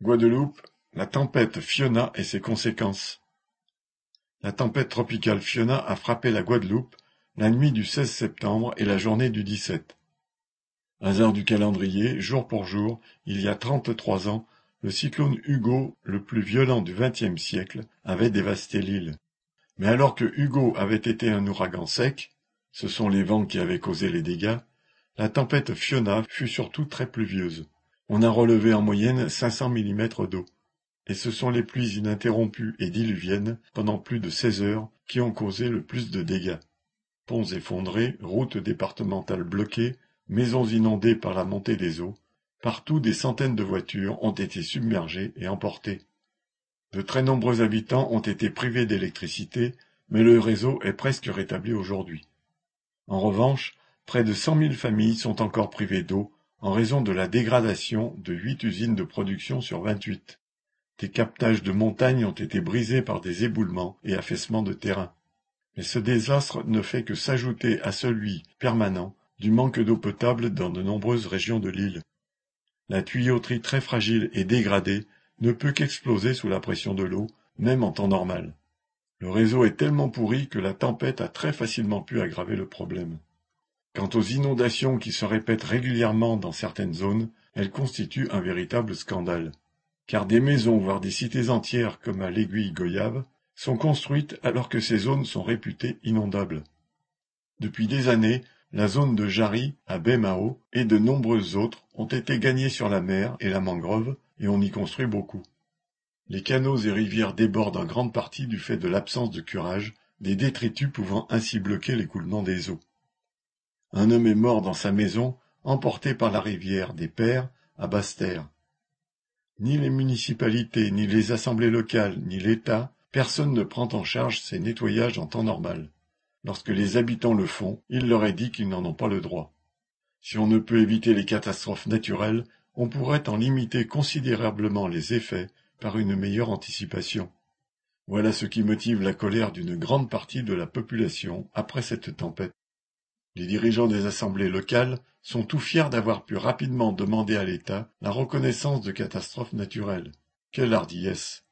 Guadeloupe, la tempête Fiona et ses conséquences. La tempête tropicale Fiona a frappé la Guadeloupe la nuit du 16 septembre et la journée du 17. Hasard du calendrier, jour pour jour, il y a trente-trois ans, le cyclone Hugo, le plus violent du XXe siècle, avait dévasté l'île. Mais alors que Hugo avait été un ouragan sec, ce sont les vents qui avaient causé les dégâts, la tempête Fiona fut surtout très pluvieuse. On a relevé en moyenne 500 mm d'eau. Et ce sont les pluies ininterrompues et diluviennes pendant plus de 16 heures qui ont causé le plus de dégâts. Ponts effondrés, routes départementales bloquées, maisons inondées par la montée des eaux, partout des centaines de voitures ont été submergées et emportées. De très nombreux habitants ont été privés d'électricité, mais le réseau est presque rétabli aujourd'hui. En revanche, près de cent mille familles sont encore privées d'eau en raison de la dégradation de huit usines de production sur vingt-huit. Des captages de montagnes ont été brisés par des éboulements et affaissements de terrain. Mais ce désastre ne fait que s'ajouter à celui permanent du manque d'eau potable dans de nombreuses régions de l'île. La tuyauterie très fragile et dégradée ne peut qu'exploser sous la pression de l'eau, même en temps normal. Le réseau est tellement pourri que la tempête a très facilement pu aggraver le problème. Quant aux inondations qui se répètent régulièrement dans certaines zones, elles constituent un véritable scandale. Car des maisons, voire des cités entières, comme à l'Aiguille Goyave, sont construites alors que ces zones sont réputées inondables. Depuis des années, la zone de Jarry, à Baie-Mao, et de nombreuses autres ont été gagnées sur la mer et la mangrove, et on y construit beaucoup. Les canaux et rivières débordent en grande partie du fait de l'absence de curage, des détritus pouvant ainsi bloquer l'écoulement des eaux. Un homme est mort dans sa maison, emporté par la rivière des Pères à Basse-Terre. Ni les municipalités, ni les assemblées locales, ni l'État, personne ne prend en charge ces nettoyages en temps normal. Lorsque les habitants le font, il leur est dit qu'ils n'en ont pas le droit. Si on ne peut éviter les catastrophes naturelles, on pourrait en limiter considérablement les effets par une meilleure anticipation. Voilà ce qui motive la colère d'une grande partie de la population après cette tempête. Les dirigeants des assemblées locales sont tout fiers d'avoir pu rapidement demander à l'État la reconnaissance de catastrophes naturelles. Quelle hardiesse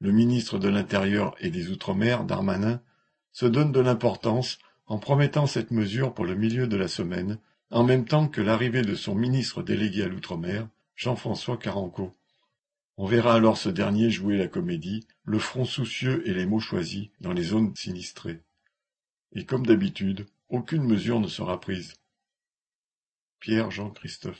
Le ministre de l'Intérieur et des Outre-mer, Darmanin, se donne de l'importance en promettant cette mesure pour le milieu de la semaine, en même temps que l'arrivée de son ministre délégué à l'Outre-mer, Jean-François Caranco. On verra alors ce dernier jouer la comédie, le front soucieux et les mots choisis dans les zones sinistrées. Et comme d'habitude, aucune mesure ne sera prise. Pierre Jean Christophe